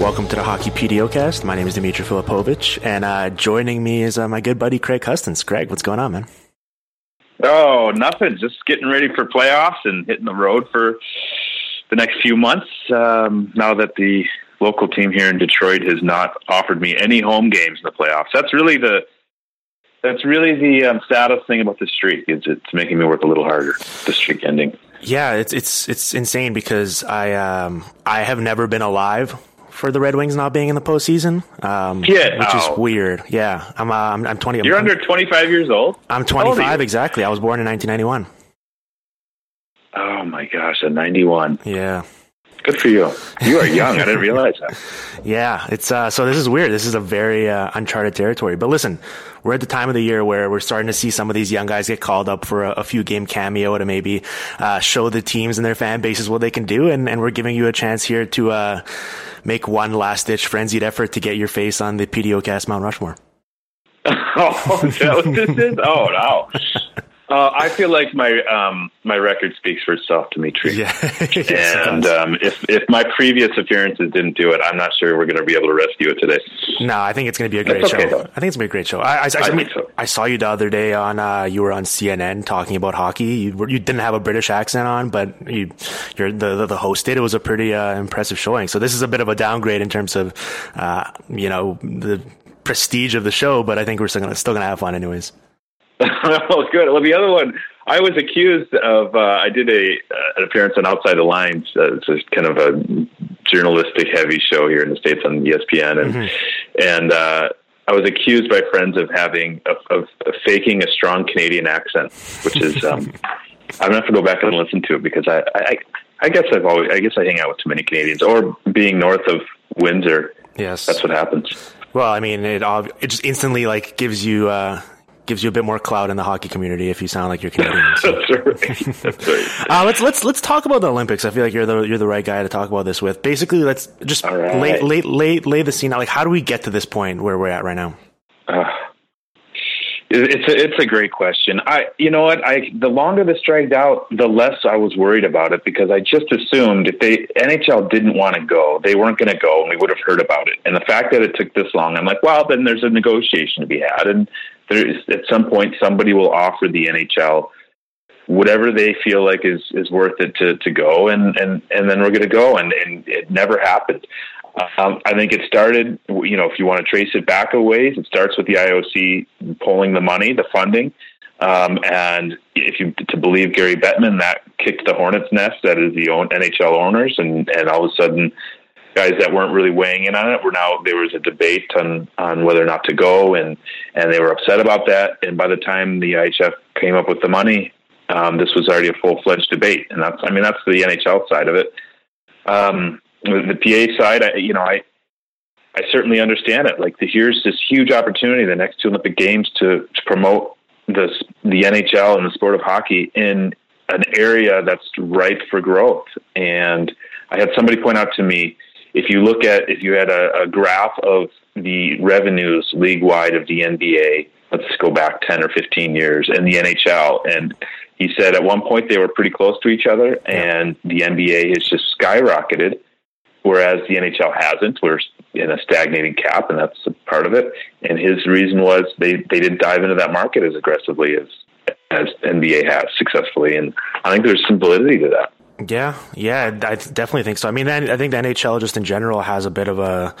Welcome to the Hockey PDOcast. My name is Dimitri Filipovic, and uh, joining me is uh, my good buddy Craig Custance. Craig, what's going on, man? Oh, nothing. Just getting ready for playoffs and hitting the road for the next few months. Um, now that the local team here in Detroit has not offered me any home games in the playoffs, that's really the that's really the um, saddest thing about the streak. Is it's making me work a little harder. The streak ending. Yeah, it's it's it's insane because I um I have never been alive for the Red Wings not being in the postseason. Um, Get which out. is weird. Yeah, I'm uh, I'm, I'm 20. You're I'm, under 25 years old. I'm How old are 25 exactly. I was born in 1991. Oh my gosh, a 91. Yeah. Good for you. You are young. I didn't realize that. Yeah, it's uh, so this is weird. This is a very uh, uncharted territory. But listen, we're at the time of the year where we're starting to see some of these young guys get called up for a, a few game cameo to maybe uh, show the teams and their fan bases what they can do, and, and we're giving you a chance here to uh, make one last ditch frenzied effort to get your face on the PDOcast Mount Rushmore. oh, that this is? Oh no. Uh, I feel like my um, my record speaks for itself, Dimitri. Yeah, Yes, and um, if if my previous appearances didn't do it, I'm not sure we're going to be able to rescue it today. no, I think it's going to be a great okay, show. though. I think it's going to be a great show. I, I, I, I mean, so. I saw you the other day on uh, you were on CNN talking about hockey. You, were, you didn't have a British accent on, but you you're the the, the host did. It was a pretty uh, impressive showing. So this is a bit of a downgrade in terms of uh, you know the prestige of the show, but I think we're still going to still going to have fun anyways. Well, good. Well, the other one, I was accused of. Uh, I did a uh, an appearance on Outside the Lines. Uh, it's a kind of a journalistic heavy show here in the states on ESPN, and and uh, I was accused by friends of having of, of, of faking a strong Canadian accent, which is. Um, I'm gonna have to go back and listen to it because I, I I guess I've always I guess I hang out with too many Canadians or being north of Windsor. Yes, That's what happens. Well, I mean, it it just instantly like gives you uh, gives you a bit more clout in the hockey community if you sound like you're Canadian. So. That's right. That's right. Uh, let's let's let's talk about the Olympics. I feel like you're the you're the right guy to talk about this with. Basically, let's just right. lay, lay lay lay the scene out. Like, how do we get to this point where we're at right now? Uh, it's a, it's a great question. I you know what I the longer this dragged out, the less I was worried about it because I just assumed if they NHL didn't want to go, they weren't going to go, and we would have heard about it. And the fact that it took this long, I'm like, well, then there's a negotiation to be had, and there is at some point somebody will offer the NHL whatever they feel like is is worth it to to go, and and and then we're going to go, and and it never happened. Um, I think it started, you know, if you want to trace it back a ways, it starts with the IOC pulling the money, the funding. Um, and if you to believe Gary Bettman, that kicked the hornet's nest that is the own NHL owners, and and all of a sudden, guys that weren't really weighing in on it were now there was a debate on on whether or not to go, and and they were upset about that. And by the time the IIHF came up with the money, um, this was already a full fledged debate, and that's I mean that's the NHL side of it. Um, the PA side, I, you know, I I certainly understand it. Like the, here's this huge opportunity, the next two Olympic Games, to, to promote the the NHL and the sport of hockey in an area that's ripe for growth. And I had somebody point out to me, if you look at if you had a, a graph of the revenues league wide of the NBA let's go back 10 or 15 years in the NHL. And he said at one point they were pretty close to each other, and the NBA has just skyrocketed, whereas the NHL hasn't. We're in a stagnating cap, and that's a part of it. And his reason was they, they didn't dive into that market as aggressively as as NBA has successfully, and I think there's some validity to that. Yeah, yeah, I definitely think so. I mean, I think the NHL just in general has a bit of a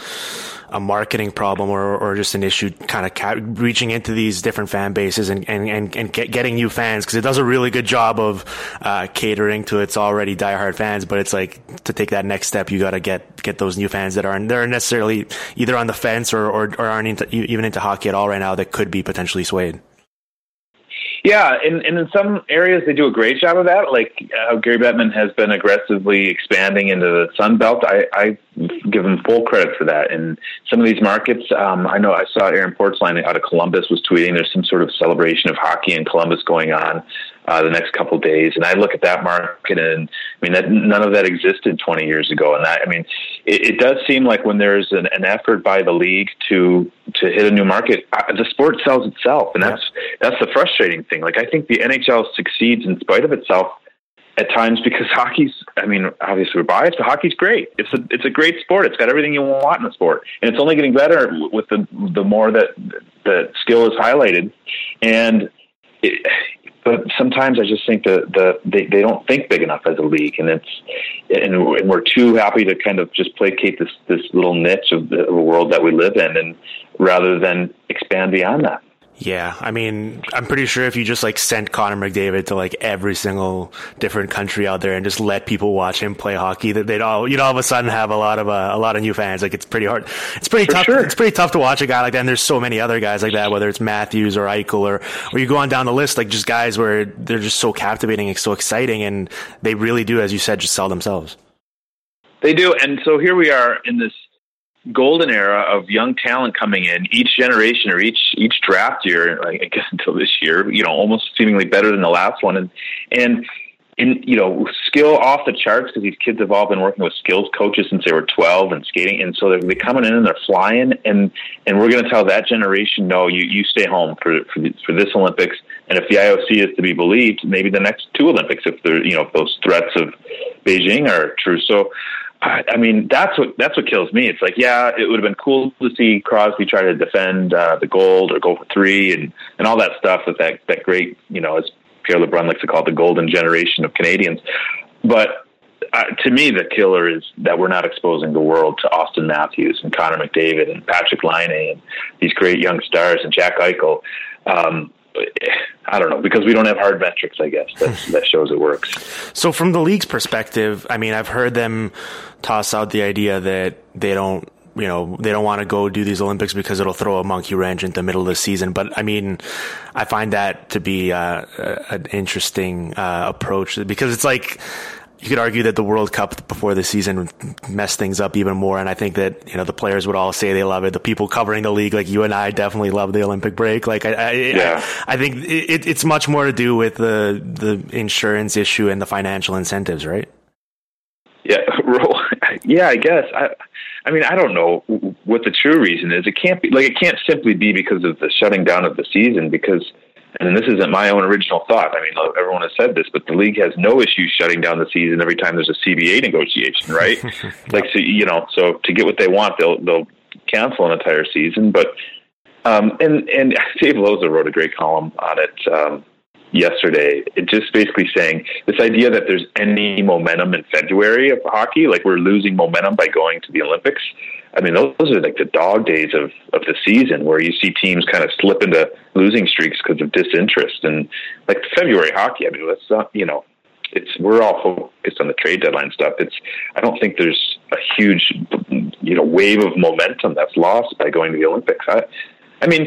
a marketing problem or, or just an issue kind of ca- reaching into these different fan bases and, and, and, and get, getting new fans because it does a really good job of uh, catering to its already diehard fans. But it's like to take that next step, you got to get get those new fans that aren't they're necessarily either on the fence or, or, or aren't into, even into hockey at all right now that could be potentially swayed. Yeah, and, and in some areas they do a great job of that. Like uh, Gary Bettman has been aggressively expanding into the Sun Belt. I, I give him full credit for that. In some of these markets, um, I know I saw Aaron Portzline out of Columbus was tweeting there's some sort of celebration of hockey in Columbus going on uh, the next couple days. And I look at that market, and I mean that none of that existed 20 years ago. And that I mean, it, it does seem like when there's an, an, effort by the league to to hit a new market, uh, the sport sells itself, and that's that's the frustrating thing. Like I think the NHL succeeds in spite of itself at times because hockey's I mean obviously we're biased but hockey's great it's a it's a great sport it's got everything you want in a sport and it's only getting better with the the more that the skill is highlighted and it, but sometimes I just think that the they, they don't think big enough as a league, and it's and, and we're too happy to kind of just placate this this little niche of the, of the world that we live in, and rather than expand beyond that. Yeah, I mean, I'm pretty sure if you just like sent Connor McDavid to like every single different country out there and just let people watch him play hockey, that they'd all, you know, all of a sudden have a lot of uh, a lot of new fans. Like it's pretty hard. It's pretty For tough. Sure. It's pretty tough to watch a guy like that. And there's so many other guys like that, whether it's Matthews or Eichel or or you go on down the list, like just guys where they're just so captivating and so exciting, and they really do, as you said, just sell themselves. They do, and so here we are in this golden era of young talent coming in each generation or each each draft year i guess until this year you know almost seemingly better than the last one. And and in you know skill off the charts because these kids have all been working with skills coaches since they were 12 and skating and so they're, they're coming in and they're flying and and we're going to tell that generation no you you stay home for for, for this olympics. And if the ioc is to be believed maybe the next two olympics if they're you know if those threats of beijing are true. So I mean, that's what that's what kills me. It's like, yeah, it would have been cool to see Crosby try to defend uh, the gold or go for three and and all that stuff with that that great, you know, as Pierre LeBrun likes to call it, the golden generation of Canadians. But uh, to me, the killer is that we're not exposing the world to Auston Matthews and Connor McDavid and Patrik Laine and these great young stars and Jack Eichel. Um, I don't know because we don't have hard metrics. I guess that shows it works. So, from the league's perspective, I mean, I've heard them toss out the idea that they don't you know they don't want to go do these Olympics because it'll throw a monkey wrench in the middle of the season. But I mean, I find that to be uh, an interesting uh, approach because it's like you could argue that the World Cup before the season messed things up even more. And I think that, you know, the players would all say they love it. The people covering the league, like you and I definitely love the Olympic break. Like I, I, yeah. I, I think it, it's much more to do with the, the insurance issue and the financial incentives, right? Yeah. Yeah, I guess. I, I mean, I don't know what the true reason is. It can't be like, it can't simply be because of the shutting down of the season because and this isn't my own original thought. I mean, everyone has said this, but the league has no issue shutting down the season every time there's a CBA negotiation, right? like, so, you know, so to get what they want, they'll they'll cancel an entire season. But um, and and Dave Lozo wrote a great column on it um, yesterday. It just basically saying this idea that there's any momentum in February of hockey, like we're losing momentum by going to the Olympics. I mean, those are like the dog days of, of the season where you see teams kind of slip into losing streaks because of disinterest. And like February hockey, I mean, let's not, you know, it's, we're all focused on the trade deadline stuff. It's, I don't think there's a huge, you know, wave of momentum that's lost by going to the Olympics. I, I mean,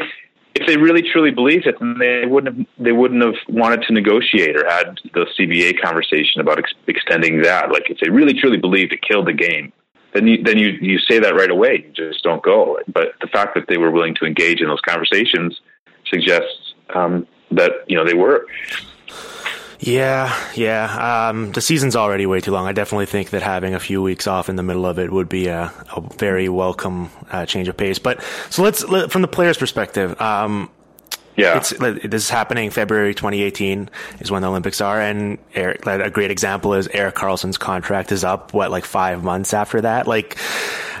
if they really truly believed it, then they wouldn't have, they wouldn't have wanted to negotiate or had the CBA conversation about ex- extending that. Like if they really truly believed it killed the game, then you then you you say that right away. You just don't go. But the fact that they were willing to engage in those conversations suggests um, that you know they were. Yeah, yeah. Um, the season's already way too long. I definitely think that having a few weeks off in the middle of it would be a, a very welcome uh, change of pace. But so let's let, from the player's perspective. Um, Yeah. It's, this is happening February 2018 is when the Olympics are. And Erik, a great example is Erik Karlsson's contract is up, what, like five months after that? Like,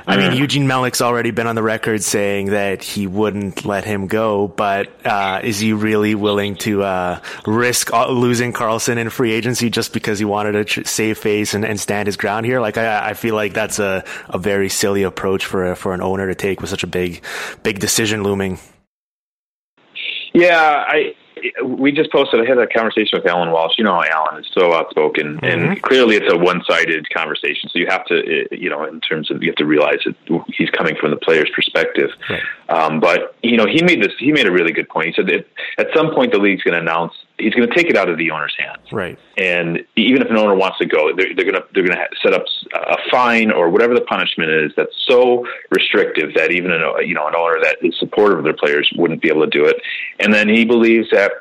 I mean, mm. Eugene Melnyk's already been on the record saying that he wouldn't let him go, but uh, is he really willing to uh, risk losing Karlsson in free agency just because he wanted to save face and, and stand his ground here? Like, I, I, feel like that's a, a very silly approach for a, for an owner to take with such a big big decision looming. Yeah, I we just posted. I had a conversation with Allan Walsh. You know, Allan is so outspoken, mm-hmm. and clearly it's a one-sided conversation. So you have to, eh, you know, in terms of you have to realize that he's coming from the player's perspective. Right. Um, but you know, he made this. He made a really good point. He said that at some point the league's going to announce he's going to take it out of the owner's hands. Right. And even if an owner wants to go, they're, they're going to they're going to set up a fine or whatever the punishment is that's so restrictive that even an you know an owner that is supportive of their players wouldn't be able to do it. And then he believes that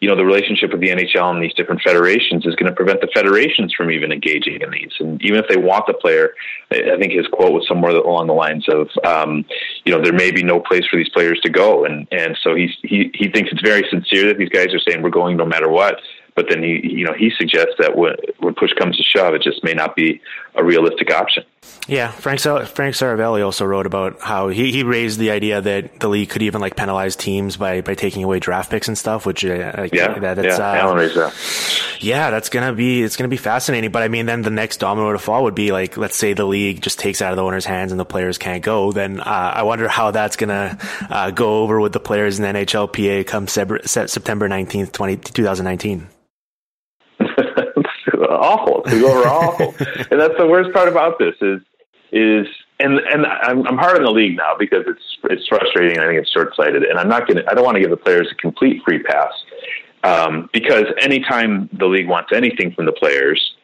you know, the relationship with the NHL and these different federations is going to prevent the federations from even engaging in these. And even if they want the player, I think his quote was somewhere along the lines of, um, you know, there may be no place for these players to go. And, and so he's, he, he thinks it's very sincere that these guys are saying we're going no matter what. But then he, you know, he suggests that when, when push comes to shove, it just may not be a realistic option. Yeah, Frank Frank Seravalli also wrote about how he, he raised the idea that the league could even like penalize teams by, by taking away draft picks and stuff. Which uh, yeah, that, that's, yeah, uh, that. yeah, that's gonna be it's gonna be fascinating. But I mean, then the next domino to fall would be like, let's say the league just takes out of the owner's hands and the players can't go. Then uh, I wonder how that's gonna uh, go over with the players in the NHLPA come September nineteenth, 2019 awful. It's over awful. and that's the worst part about this is is and and I'm, I'm hard on the league now because it's it's frustrating and I think it's short sighted. And I'm not going to I don't want to give the players a complete free pass um, because anytime the league wants anything from the players.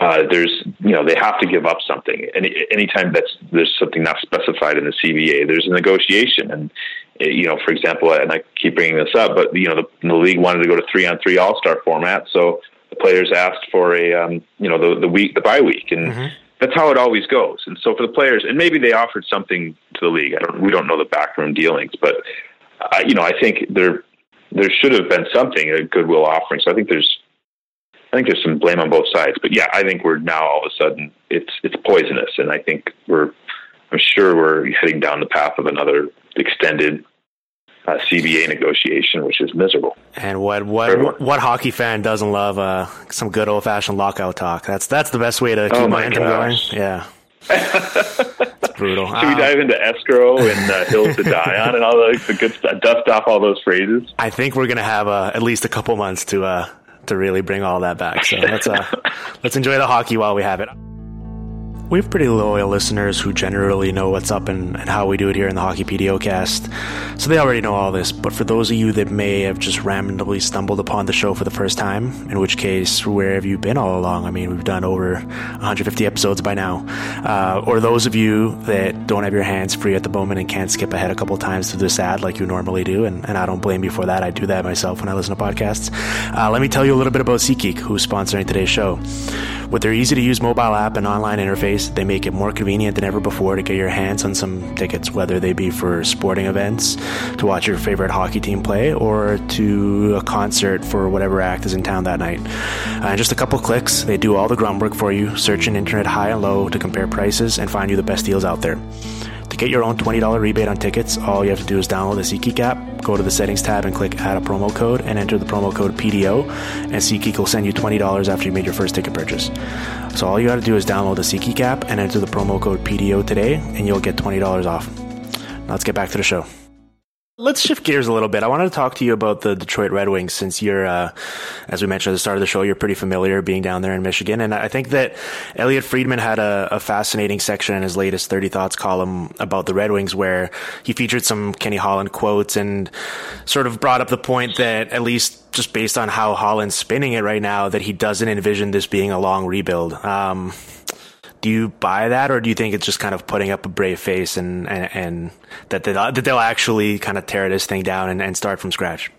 Uh, there's, you know, they have to give up something. Any anytime that's there's something not specified in the CBA, there's a negotiation. And you know, for example, and I keep bringing this up, but you know, the, the league wanted to go to three on three All Star format, so the players asked for a um, you know the the week the bye week, and mm-hmm. that's how it always goes. And so for the players, and maybe they offered something to the league. I don't we don't know the backroom dealings, but uh, you know I think there there should have been something a goodwill offering. So I think there's I think there's some blame on both sides. But yeah, I think we're now all of a sudden it's it's poisonous, and I think we're I'm sure we're heading down the path of another extended uh, CBA negotiation, which is miserable. And what what what hockey fan doesn't love uh, some good old fashioned lockout talk? That's that's the best way to keep oh momentum going. Yeah. it's brutal. Should we dive into escrow and uh, hills to die on and all the, the good stuff? Dust off all those phrases. I think we're gonna have uh, at least a couple months to uh, to really bring all that back. So let's uh, let's enjoy the hockey while we have it. We have pretty loyal listeners who generally know what's up and, and, how we do it here in the Hockey PDOcast, so they already know all this. But for those of you that may have just randomly stumbled upon the show for the first time, in which case, where have you been all along? I mean, we've done over 150 episodes by now. Uh, or those of you that don't have your hands free at the moment and can't skip ahead a couple times to this ad like you normally do, and, and I don't blame you for that. I do that myself when I listen to podcasts. Uh, let me tell you a little bit about SeatGeek, who's sponsoring today's show. With their easy to use mobile app and online interface, they make it more convenient than ever before to get your hands on some tickets, whether they be for sporting events, to watch your favorite hockey team play, or to a concert for whatever act is in town that night. Uh, in just a couple clicks, they do all the groundwork for you, search an internet high and low to compare prices and find you the best deals out there. To get your own $20 rebate on tickets, all you have to do is download the SeatGeek app, go to the settings tab and click add a promo code and enter the promo code PDO and SeatGeek will send you $20 after you made your first ticket purchase. So all you got to do is download the SeatGeek app and enter the promo code PDO today and you'll get $20 off. Now let's get back to the show. Let's shift gears a little bit. I wanted to talk to you about the Detroit Red Wings since you're, uh, as we mentioned at the start of the show, you're pretty familiar being down there in Michigan. And I think that Elliotte Friedman had a, a, fascinating section in his latest 30 Thoughts column about the Red Wings where he featured some Kenny Holland quotes and sort of brought up the point that at least just based on how Holland's spinning it right now, that he doesn't envision this being a long rebuild. Um, do you buy that, or do you think it's just kind of putting up a brave face and and, and that they'll, that they'll actually kind of tear this thing down and, and start from scratch?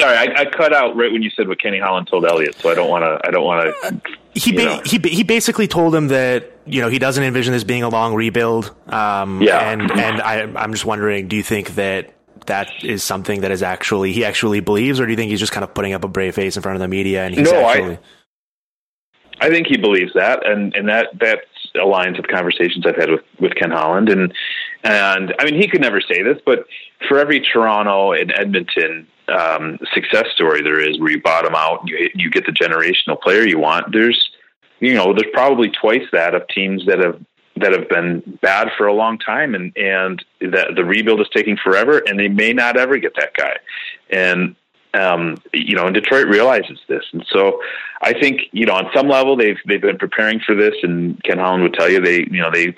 Sorry, I, I, cut out right when you said what Kenny Holland told Elliotte, so I don't want to. I don't want to. He ba- he he basically told him that you know he doesn't envision this being a long rebuild. Um, yeah, and and I I'm just wondering, do you think that that is something that is actually he actually believes, or do you think he's just kind of putting up a brave face in front of the media and he's no, actually? I, I think he believes that, and and that that aligns with conversations I've had with with Ken Holland, and and I mean he could never say this, but for every Toronto and Edmonton um, success story there is, where you bottom out, you you get the generational player you want. There's you know there's probably twice that of teams that have that have been bad for a long time and and that the rebuild is taking forever and they may not ever get that guy and um, you know, and Detroit realizes this, and so I think you know on some level they've they've been preparing for this, and Ken Holland would tell you they you know they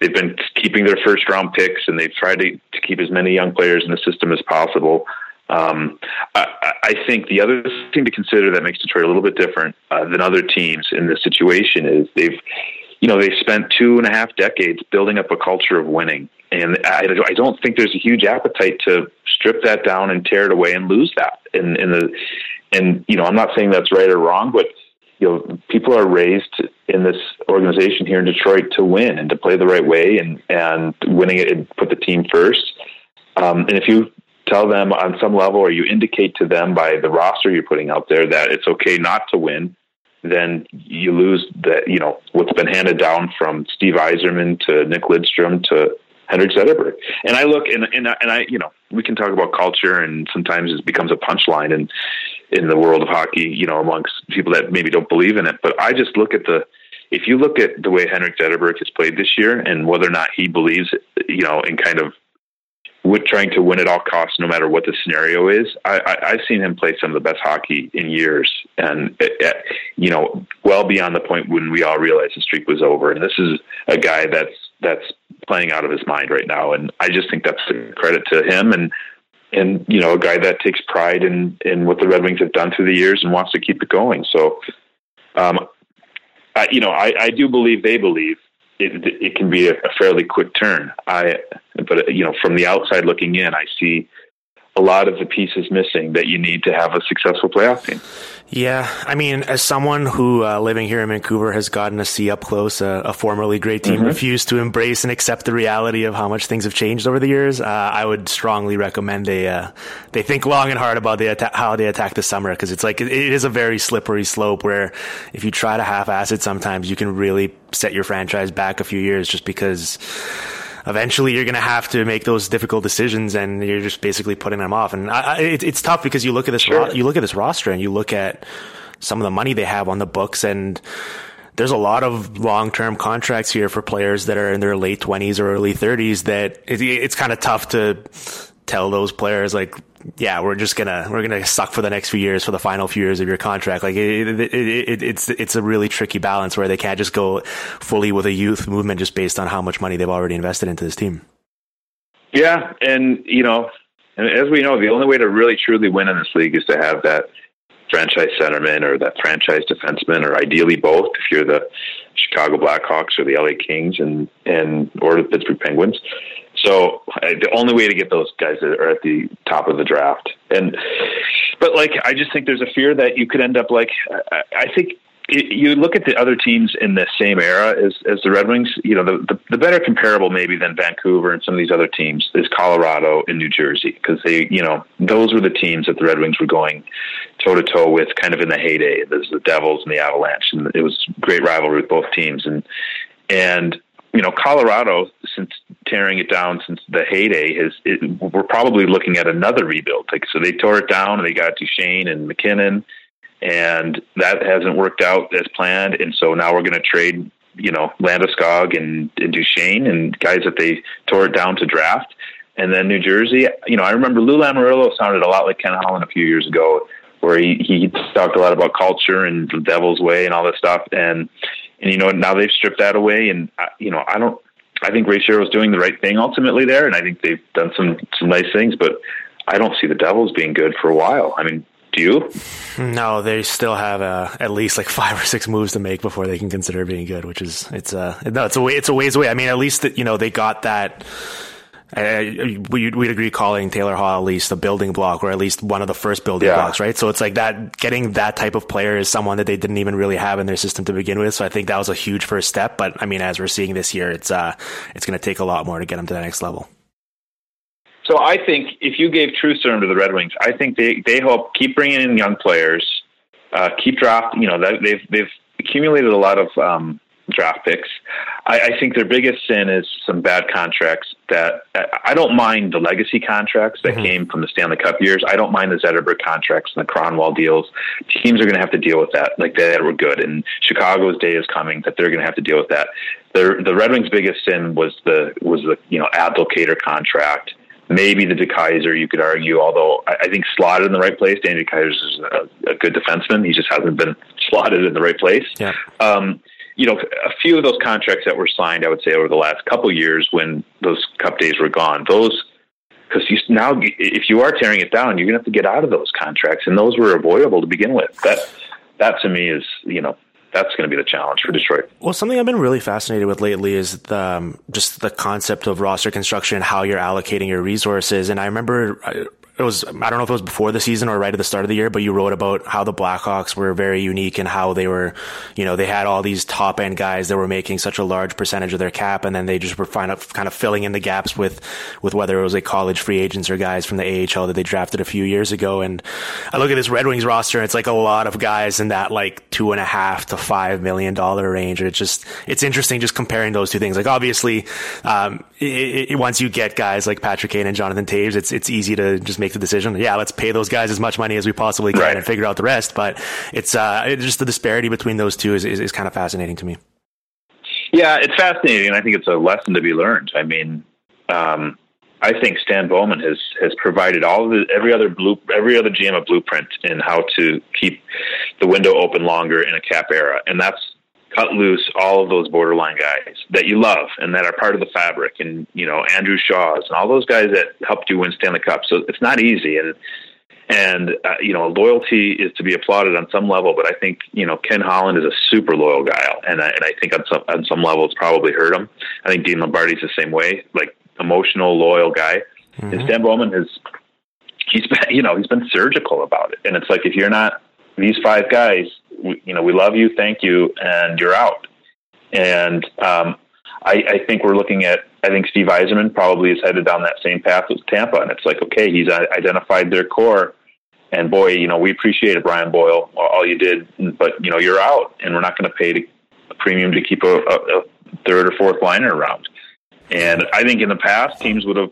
they've been keeping their first round picks, and they've tried to, to keep as many young players in the system as possible. Um, I, I think the other thing to consider that makes Detroit a little bit different uh, than other teams in this situation is they've you know, they spent two and a half decades building up a culture of winning. And I, I don't think there's a huge appetite to strip that down and tear it away and lose that. And, and the, and, you know, I'm not saying that's right or wrong, but, you know, people are raised in this organization here in Detroit to win and to play the right way and, and winning it and put the team first. Um, and if you tell them on some level or you indicate to them by the roster you're putting out there that it's okay not to win, then you lose that you know what's been handed down from Steve Yzerman to Nick Lidstrom to Henrik Zetterberg. And I look and and and I you know we can talk about culture and sometimes it becomes a punchline in in the world of hockey you know amongst people that maybe don't believe in it. But I just look at the if you look at the way Henrik Zetterberg has played this year and whether or not he believes you know in kind of with trying to win at all costs, no matter what the scenario is. I, have seen him play some of the best hockey in years, and it, uh, it, uh, you know, well beyond the point when we all realized the streak was over. And this is a guy that's that's playing out of his mind right now, and I just think that's a credit to him and and you know a guy that takes pride in in what the Red Wings have done through the years and wants to keep it going. So, um, I, you know, I, I do believe they believe it, it can be a, a fairly quick turn. I, but you know, from the outside looking in, I see a lot of the pieces missing that you need to have a successful playoff team. Yeah, I mean, as someone who uh, living here in Vancouver has gotten to see up close a, a formerly great team mm-hmm. refuse to embrace and accept the reality of how much things have changed over the years, uh, I would strongly recommend they uh, they think long and hard about the atta- how they attack the summer because it's like it, it is a very slippery slope where if you try to half-ass it, sometimes you can really set your franchise back a few years just because eventually you're going to have to make those difficult decisions and you're just basically putting them off. And I, I, it, it's tough because you look at this, sure. ro- you look at this roster and you look at some of the money they have on the books and there's a lot of long-term contracts here for players that are in their late 20s or early 30s that it, it's kind of tough to tell those players like yeah, we're just gonna we're gonna suck for the next few years for the final few years of your contract. Like it, it, it, it's it's a really tricky balance where they can't just go fully with a youth movement just based on how much money they've already invested into this team. Yeah, and you know, and as we know, the only way to really truly win in this league is to have that franchise centerman or that franchise defenseman, or ideally both. If you're the Chicago Blackhawks or the LA Kings and and or the Pittsburgh Penguins, so uh, the only way to get those guys that are at the top of the draft. And but like I just think there's a fear that you could end up like I I think you look at the other teams in the same era as as the Red Wings. You know, the, the, the better comparable maybe than Vancouver and some of these other teams is Colorado and New Jersey because they, you know, those were the teams that the Red Wings were going toe to toe with, kind of in the heyday. There's the Devils and the Avalanche, and it was great rivalry with both teams. And and you know, Colorado, since tearing it down since the heyday, has it, we're probably looking at another rebuild. Like, so they tore it down and they got Duchene and MacKinnon, and that hasn't worked out as planned. And so now we're going to trade, you know, Landeskog and, and Duchene and guys that they tore it down to draft. And then New Jersey, you know, I remember Lou Lamoriello sounded a lot like Ken Holland a few years ago, where he he talked a lot about culture and the Devil's way and all this stuff. And and you know now they've stripped that away, and you know I don't. I think Ray is doing the right thing ultimately there, and I think they've done some some nice things. But I don't see the Devils being good for a while. I mean, do you? No, they still have uh, at least like five or six moves to make before they can consider being good. Which is it's a uh, no, it's a way it's a ways away. I mean, at least that you know they got that we'd, we'd agree calling Taylor Hall at least a building block or at least one of the first building yeah. blocks, right? So it's like that getting that type of player is someone that they didn't even really have in their system to begin with. So I think that was a huge first step. But I mean, as we're seeing this year, it's uh, it's going to take a lot more to get them to the next level. So I think if you gave true serum to the Red Wings, I think they they hope keep bringing in young players, uh, keep draft. You know, they've they've accumulated a lot of um, draft picks. I, I, think their biggest sin is some bad contracts. That I don't mind the legacy contracts that mm-hmm. came from the Stanley Cup years. I don't mind the Zetterberg contracts and the Kronwall deals. Teams are going to have to deal with that, like that were good. And Chicago's day is coming that they're going to have to deal with that. The the Red Wings' biggest sin was the was the you know Abdelkader contract maybe the DeKeyser, you could argue, although I, I think slotted in the right place. Danny DeKeyser is a, a, good defenseman. He just hasn't been slotted in the right place. Yeah. Um, you know, a few of those contracts that were signed, I would say, over the last couple years when those cup days were gone, those because you now if you are tearing it down, you're to have to get out of those contracts, and those were avoidable to begin with. That that to me is you know that's going to be the challenge for Detroit. Well, something I've been really fascinated with lately is the, um, just the concept of roster construction how you're allocating your resources. And I remember it was I don't know if it was before the season or right at the start of the year, but you wrote about how the Blackhawks were very unique and how they were, you know, they had all these top end guys that were making such a large percentage of their cap, and then they just were kind of kind of filling in the gaps with with whether it was like college free agents or guys from the AHL that they drafted a few years ago. And I look at this Red Wings roster, and it's like a lot of guys in that like two and a half to five million dollar range. It's just it's interesting just comparing those two things. Like obviously, um, it, it, once you get guys like Patrick Kane and Jonathan Toews, it's it's easy to just make the decision. Yeah, let's pay those guys as much money as we possibly can right. and figure out the rest. But it's uh, it, just the disparity between those two is, is, is kind of fascinating to me. Yeah, it's fascinating, and I think it's a lesson to be learned. I mean, um, I think Stan Bowman has has provided all of the every other blue every other GM a blueprint in how to keep the window open longer in a cap era, and that's cut loose all of those borderline guys that you love and that are part of the fabric and you know Andrew Shaw's and all those guys that helped you win Stanley Cup. So it's not easy and and uh, you know loyalty is to be applauded on some level, but I think you know Ken Holland is a super loyal guy, and I, and I think on some on some level it's probably hurt him. I think Dean Lombardi's the same way, like emotional loyal guy. Mm-hmm. And Stan Bowman has he's been you know he's been surgical about it, and it's like if you're not these five guys, we, you know, we love you, thank you, and you're out. And um, I, I think we're looking at. I think Steve Yzerman probably is headed down that same path with Tampa, and it's like, okay, he's identified their core, and boy, you know, we appreciate it, Brian Boyle, all you did, but you know, you're out, and we're not going to pay a premium to keep a, a, a third or fourth liner around. And I think in the past, teams would have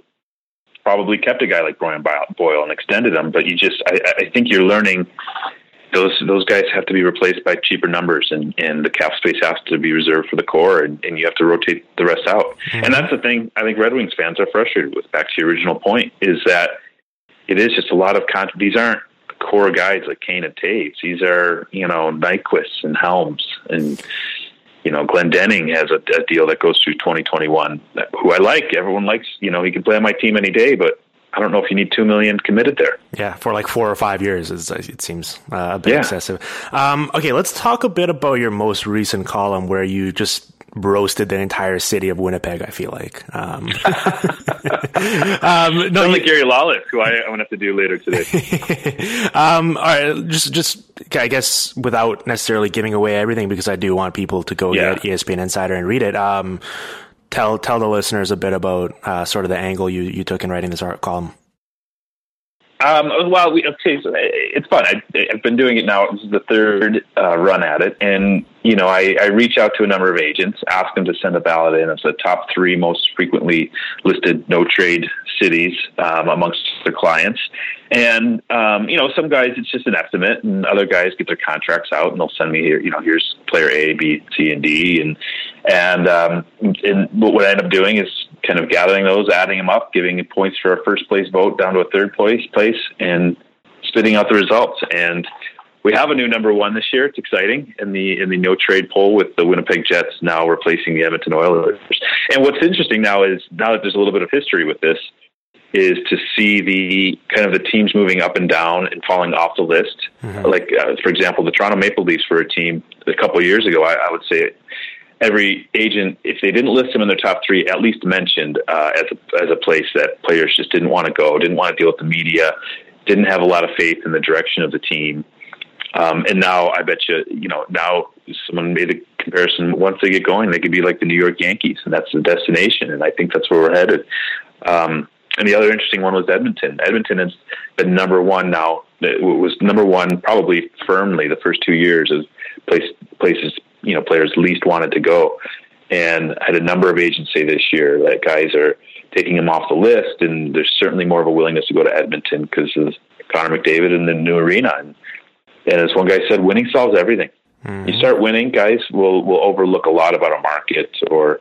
probably kept a guy like Brian Boyle and extended him, but you just, I, I think you're learning those those guys have to be replaced by cheaper numbers, and and the cap space has to be reserved for the core, and, and you have to rotate the rest out. Mm-hmm. And that's the thing I think Red Wings fans are frustrated with. Back to your original point, is that it is just a lot of con- these aren't core guys like Kane and Toews. These are you know Nyquist and Helms and you know, Glendening has a, a, deal that goes through 2021, who I like. Everyone likes, you know, he can play on my team any day, but I don't know if you need two million committed there. Yeah, for like four or five years, it seems uh, a bit yeah. excessive. Um, okay, let's talk a bit about your most recent column where you just roasted the entire city of Winnipeg. I feel like. Um, um, no, like Gary Lawless, who I, want to have to do later today. um, all right, just just I guess without necessarily giving away everything because I do want people to go yeah. get ESPN Insider and read it. Um, tell tell the listeners a bit about uh, sort of the angle you, you took in writing this art column. Um, well, we, okay, so it's fun. I, have been doing it now. This is the third uh, run at it, and you know, I, I, reach out to a number of agents, ask them to send a ballot in of the top three most frequently listed no trade cities um, amongst their clients. And um, you know, some guys it's just an estimate, and other guys get their contracts out and they'll send me here. You know, here's player A, B, C, and D, and and um, and what I end up doing is kind of gathering those, adding them up, giving points for a first place vote down to a third place place, and spitting out the results. And we have a new number one this year. It's exciting in the in the no trade poll with the Winnipeg Jets now replacing the Edmonton Oilers. And what's interesting now is now that there's a little bit of history with this, is to see the kind of the teams moving up and down and falling off the list. Mm-hmm. Like uh, for example, the Toronto Maple Leafs were a team a couple of years ago. I, I would say every agent, if they didn't list them in their top three, at least mentioned uh, as a, as a place that players just didn't want to go, didn't want to deal with the media, didn't have a lot of faith in the direction of the team. Um, and now I bet you, you know, now someone made a comparison. Once they get going, they could be like the New York Yankees, and that's the destination. And I think that's where we're headed. Um, and the other interesting one was Edmonton. Edmonton has been number one now. It was number one probably firmly the first two years as place, places you know players least wanted to go. And I had a number of agents say this year that guys are taking him off the list, and there's certainly more of a willingness to go to Edmonton because of Connor McDavid and the new arena. And, and as one guy said, winning solves everything. Mm-hmm. You start winning, guys will will overlook a lot about a market or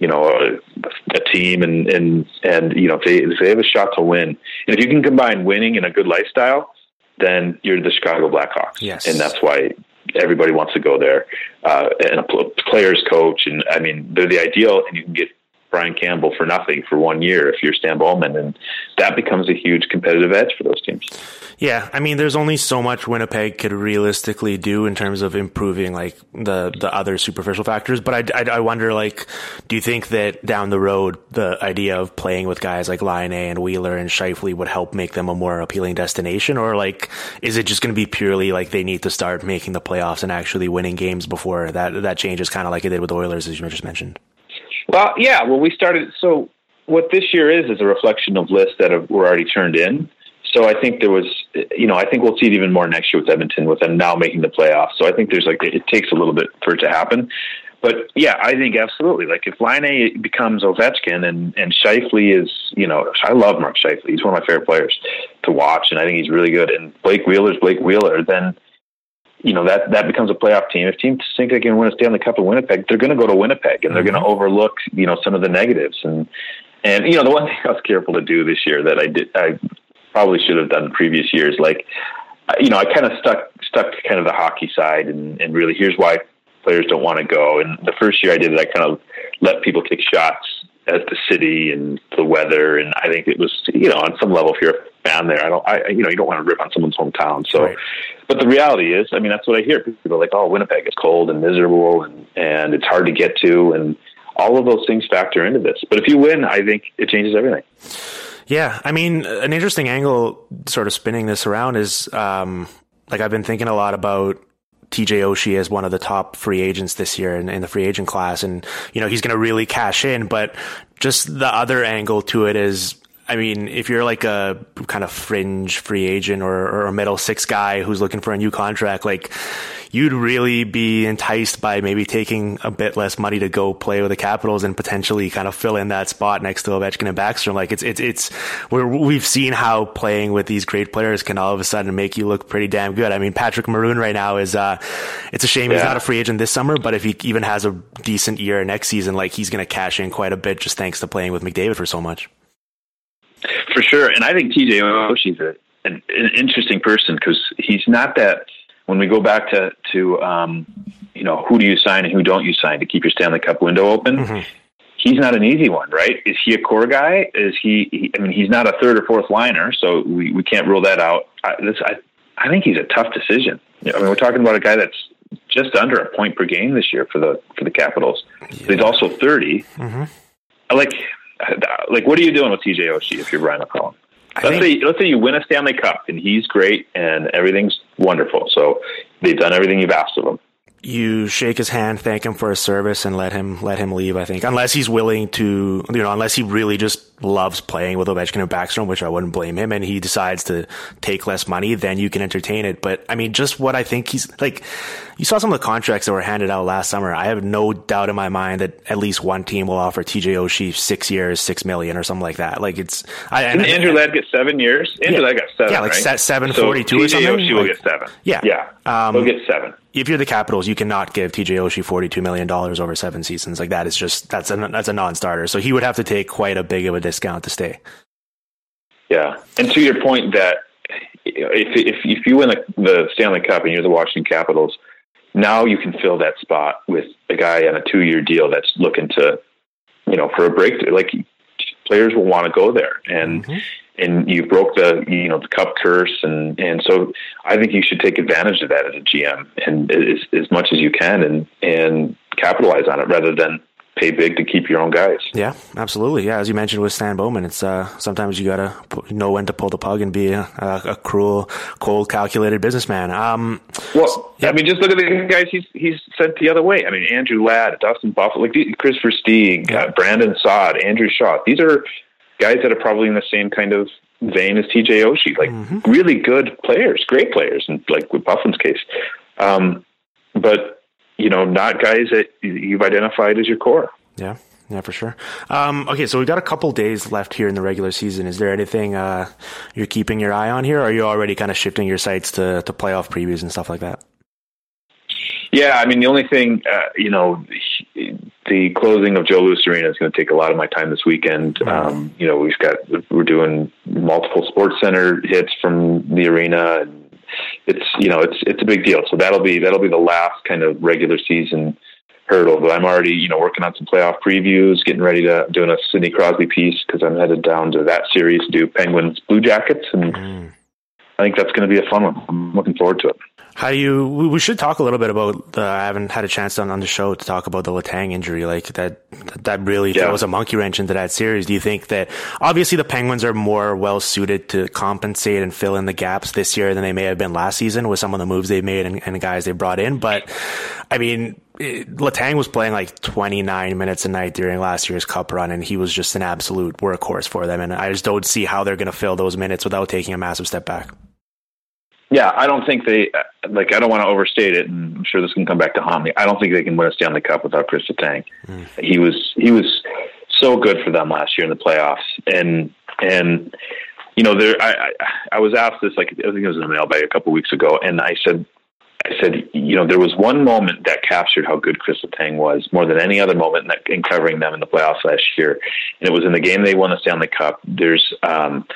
you know a, a team, and and and you know if they if they have a shot to win, and if you can combine winning and a good lifestyle, then you're the Chicago Blackhawks. Yes, and that's why everybody wants to go there. Uh, and a player's coach, and I mean they're the ideal, and you can get Brian Campbell for nothing for one year if you're Stan Bowman, and that becomes a huge competitive edge for those teams. Yeah, I mean, there's only so much Winnipeg could realistically do in terms of improving like the the other superficial factors. But I, I, I wonder, like, do you think that down the road the idea of playing with guys like Laine and Wheeler and Scheifele would help make them a more appealing destination, or like, is it just going to be purely like they need to start making the playoffs and actually winning games before that that changes, kind of like it did with the Oilers, as you just mentioned? Well, yeah. Well, we started. So what this year is is a reflection of lists that have, were already turned in. So I think there was, you know, I think we'll see it even more next year with Edmonton, with them now making the playoffs. So I think there's like it takes a little bit for it to happen. But yeah, I think absolutely. Like if Line a becomes Ovechkin and and Scheifele is, you know, I love Mark Scheifele. He's one of my favorite players to watch, and I think he's really good. And Blake Wheeler's Blake Wheeler. Then you know that that becomes a playoff team. If teams think they can win a Stanley Cup in Winnipeg, they're going to go to Winnipeg and they're mm-hmm. going to overlook you know some of the negatives. And and you know the one thing I was careful to do this year that I did I probably should have done previous years, like you know I kind of stuck stuck to kind of the hockey side and and really here's why players don't want to go. And the first year I did it, I kind of let people take shots at the city and the weather. And I think it was, you know, on some level, if you're a fan there, I don't, I, you know, you don't want to rip on someone's hometown. So, right. But the reality is, I mean, that's what I hear. People are like, "Oh, Winnipeg is cold and miserable, and and it's hard to get to," and all of those things factor into this. But if you win, I think it changes everything. Yeah, I mean, an interesting angle, sort of spinning this around, is um, like I've been thinking a lot about TJ Oshie as one of the top free agents this year in, in the free agent class. And, you know, he's going to really cash in. But just the other angle to it is I mean, if you're like a kind of fringe free agent or, or a middle six guy who's looking for a new contract, like you'd really be enticed by maybe taking a bit less money to go play with the Capitals and potentially kind of fill in that spot next to Ovechkin and Backstrom. Like it's, it's, it's, where we have seen how playing with these great players can all of a sudden make you look pretty damn good. I mean, Patrick Maroon right now is, uh, it's a shame yeah. he's not a free agent this summer, but if he even has a decent year next season, like he's going to cash in quite a bit just thanks to playing with McDavid for so much. For sure, and I think TJ Oshie's a, an, an interesting person because he's not that. When we go back to to um, you know who do you sign and who don't you sign to keep your Stanley Cup window open, mm-hmm. he's not an easy one, right? Is he a core guy? Is he, he? I mean, he's not a third or fourth liner, so we, we can't rule that out. I, this, I, I think he's a tough decision. I mean, we're talking about a guy that's just under a point per game this year for the for the Capitals. Yeah. He's also 30 mm-hmm. Like like what are you doing with TJ Oshie if you're Brian MacLellan? Let's think, say let's say you win a Stanley Cup and he's great and everything's wonderful. So they've done everything you've asked of them you shake his hand, thank him for his service, and let him let him leave. I think, unless he's willing to, you know, unless he really just loves playing with Ovechkin and Backstrom, which I wouldn't blame him, and he decides to take less money, then you can entertain it. But I mean, just what I think he's like. You saw some of the contracts that were handed out last summer. I have no doubt in my mind that at least one team will offer TJ Oshie six years, six million, or something like that. Like it's. I, Didn't Andrew Ladd get seven years? Andrew yeah, Ladd got seven. Yeah, like right? seven forty two or something. TJ Oshie will like, get seven. Yeah, yeah, um, he'll get seven if you're the Capitals, you cannot give TJ Oshie $42 million over seven seasons. Like that is just, that's a, that's a non-starter. So he would have to take quite a big of a discount to stay. Yeah. And to your point that if, if, if you win the, the Stanley Cup and you're the Washington Capitals, now you can fill that spot with a guy on a two year deal that's looking to, you know, for a breakthrough. Like players will want to go there. And, mm-hmm and you broke the you know the cup curse and and so I think you should take advantage of that as a GM and as as much as you can and and capitalize on it rather than pay big to keep your own guys. Yeah, absolutely. Yeah, as you mentioned with Stan Bowman, it's uh, sometimes you gotta know when to pull the plug and be a, a, cruel, cold, calculated businessman. Um, well, yeah. I mean, just look at the guys he's he's sent the other way. I mean, Andrew Ladd, Dustin Byfuglien, like Kris Versteeg, yeah. uh, Brandon Saad, Andrew Shaw. These are guys that are probably in the same kind of vein as TJ Oshie, like mm-hmm. really good players, great players, and like with Byfuglien's case. Um, but you know, not guys that you've identified as your core. Yeah. Yeah, for sure. Um, okay, so we've got a couple days left here in the regular season. Is there anything uh, you're keeping your eye on here, or are you already kind of shifting your sights to, to playoff previews and stuff like that? Yeah, I mean, the only thing, uh, you know, the closing of Joe Louis Arena is going to take a lot of my time this weekend. Mm-hmm. Um, you know, we've got, we're doing multiple sports center hits from the arena and it's, you know, it's, it's a big deal. So that'll be, that'll be the last kind of regular season hurdle. But I'm already, you know, working on some playoff previews, getting ready to doing a Sidney Crosby piece because I'm headed down to that series to do Penguins Blue Jackets, and mm. I think that's going to be a fun one. I'm looking forward to it. How do you? We should talk a little bit about. The, I haven't had a chance on, on the show to talk about the Letang injury. Like that, that really yeah. throws a monkey wrench into that series. Do you think that obviously the Penguins are more well suited to compensate and fill in the gaps this year than they may have been last season with some of the moves they made and, and guys they brought in? But I mean, Letang was playing like 29 minutes a night during last year's cup run, and he was just an absolute workhorse for them. And I just don't see how they're going to fill those minutes without taking a massive step back. Yeah, I don't think they like. I don't want to overstate it, and I'm sure this can come back to haunt me. I don't think they can win a Stanley Cup without Chris Letang. Mm. He was he was so good for them last year in the playoffs, and and you know there I I, I was asked this like I think it was in the mailbag a couple weeks ago, and I said I said, you know, there was one moment that captured how good Chris Letang was more than any other moment in, that, in covering them in the playoffs last year, and it was in the game they won the Stanley Cup. There's, um,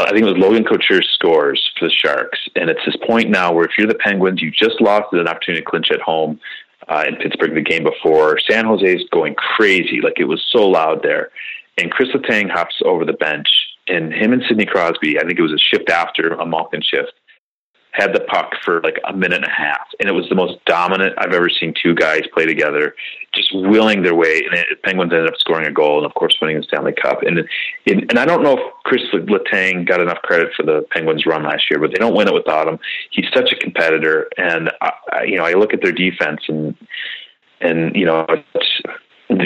I think it was Logan Couture scores for the Sharks, and it's this point now where if you're the Penguins, you just lost an opportunity to clinch at home uh, in Pittsburgh the game before. San Jose's going crazy, like it was so loud there, and Chris Letang hops over the bench, and him and Sidney Crosby, I think it was a shift after a Malkin shift had the puck for like a minute and a half, and it was the most dominant I've ever seen two guys play together, just willing their way. And the Penguins ended up scoring a goal, and of course winning the Stanley Cup. And it, and I don't know if Chris Letang got enough credit for the Penguins' run last year, but they don't win it without him. He's such a competitor, and I, you know I look at their defense and and you know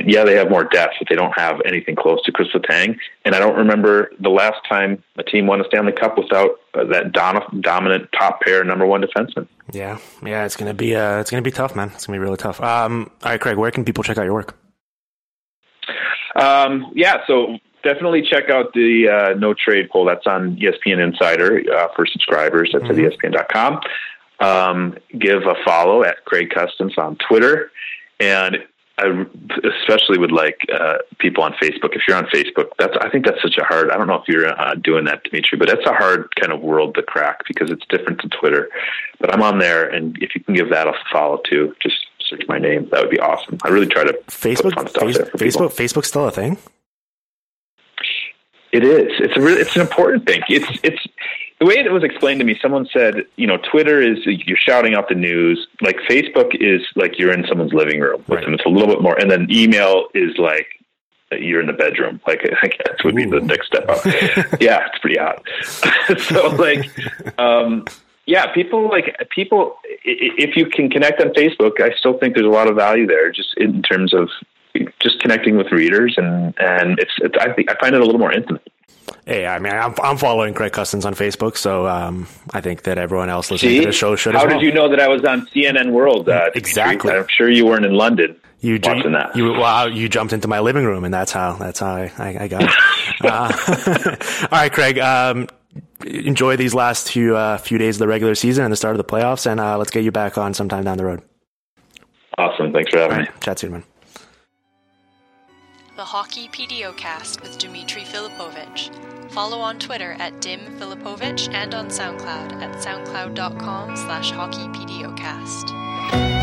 yeah, they have more depth, but they don't have anything close to Chris Letang. And I don't remember the last time a team won a Stanley Cup without uh, that dom- dominant top pair number one defenseman. Yeah, yeah, it's gonna be uh, it's gonna be tough, man. It's gonna be really tough. Um, all right, Craig, where can people check out your work? Um, yeah, so definitely check out the uh, no trade poll. That's on ESPN Insider uh, for subscribers. That's mm-hmm. at ESPN.com. Um, give a follow at Craig Custance on Twitter. And I especially would like uh, people on Facebook. If you're on Facebook, that's I think that's such a hard. I don't know if you're uh, doing that, Dimitri, but that's a hard kind of world to crack because it's different to Twitter. But I'm on there, and if you can give that a follow too, just search my name. That would be awesome. I really try to Facebook. Face, Facebook. Facebook's still a thing. It is. It's a really. It's an important thing. It's it's the way it was explained to me, someone said, you know, Twitter is you're shouting out the news. Like Facebook is like you're in someone's living room with right. them. It's a little bit more, and then email is like you're in the bedroom. Like I guess would Ooh. be the next step up. yeah, it's pretty hot. so like, um, yeah, people like people. If you can connect on Facebook, I still think there's a lot of value there, just in terms of just connecting with readers, and and it's, it's I think I find it a little more intimate. Hey, I mean, I'm, I'm following Craig Custance on Facebook, so um, I think that everyone else listening See? to the show should. How well. did you know that I was on CNN World? Uh, exactly. I'm sure you weren't in London. You watching that? You well, you jumped into my living room, and that's how that's how I, I, I got it. uh, all right, Craig. Um, enjoy these last few uh, few days of the regular season and the start of the playoffs, and uh, let's get you back on sometime down the road. Awesome. Thanks for having right, me. Chat soon, man the Hockey PDOcast with Dimitri Filipovic. Follow on Twitter at Dim Filipovic and on SoundCloud at soundcloud.com slash hockeypdocast.